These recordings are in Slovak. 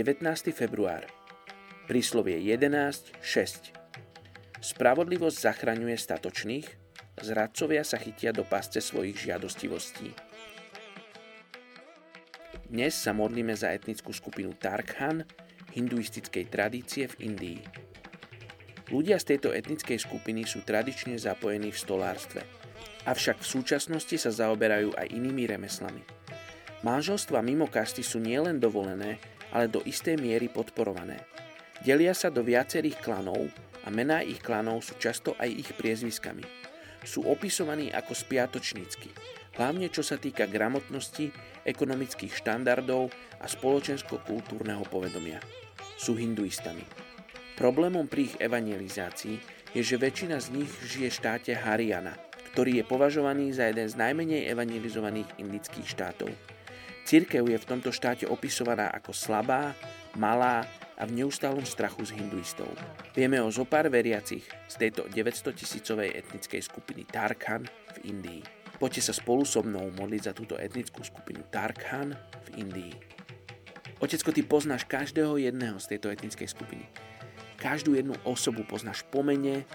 19. február. Príslovie 11.6. Spravodlivosť zachraňuje statočných, zradcovia sa chytia do pasce svojich žiadostivostí. Dnes sa modlíme za etnickú skupinu Tarkhan, hinduistickej tradície v Indii. Ľudia z tejto etnickej skupiny sú tradične zapojení v stolárstve, avšak v súčasnosti sa zaoberajú aj inými remeslami. Manželstva mimo kasty sú nielen dovolené, ale do istej miery podporované. Delia sa do viacerých klanov a mená ich klanov sú často aj ich priezviskami. Sú opisovaní ako spiatočnícky, hlavne čo sa týka gramotnosti, ekonomických štandardov a spoločensko-kultúrneho povedomia sú hinduistami. Problémom pri ich evangelizácii je, že väčšina z nich žije v štáte Haryana, ktorý je považovaný za jeden z najmenej evangelizovaných indických štátov. Církev je v tomto štáte opisovaná ako slabá, malá a v neustálom strachu z hinduistov. Vieme o zopár veriacich z tejto 900 tisícovej etnickej skupiny Tarkhan v Indii. Poďte sa spolu so mnou modliť za túto etnickú skupinu Tarkhan v Indii. Otecko, ty poznáš každého jedného z tejto etnickej skupiny. Každú jednu osobu poznáš po mene,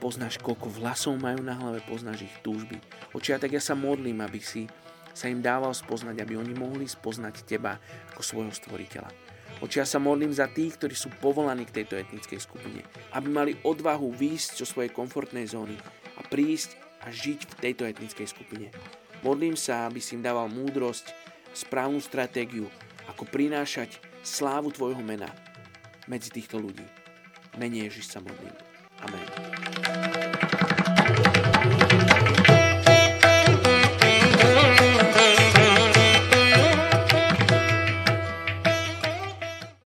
poznáš, koľko vlasov majú na hlave, poznáš ich túžby. Oči, tak ja sa modlím, aby si sa im dával spoznať, aby oni mohli spoznať teba ako svojho stvoriteľa. Oči, ja sa modlím za tých, ktorí sú povolaní k tejto etnickej skupine, aby mali odvahu výjsť zo svojej komfortnej zóny a prísť a žiť v tejto etnickej skupine. Modlím sa, aby si im dával múdrosť, správnu stratégiu, ako prinášať slávu Tvojho mena medzi týchto ľudí. Menej Ježiš sa modlím. Amen.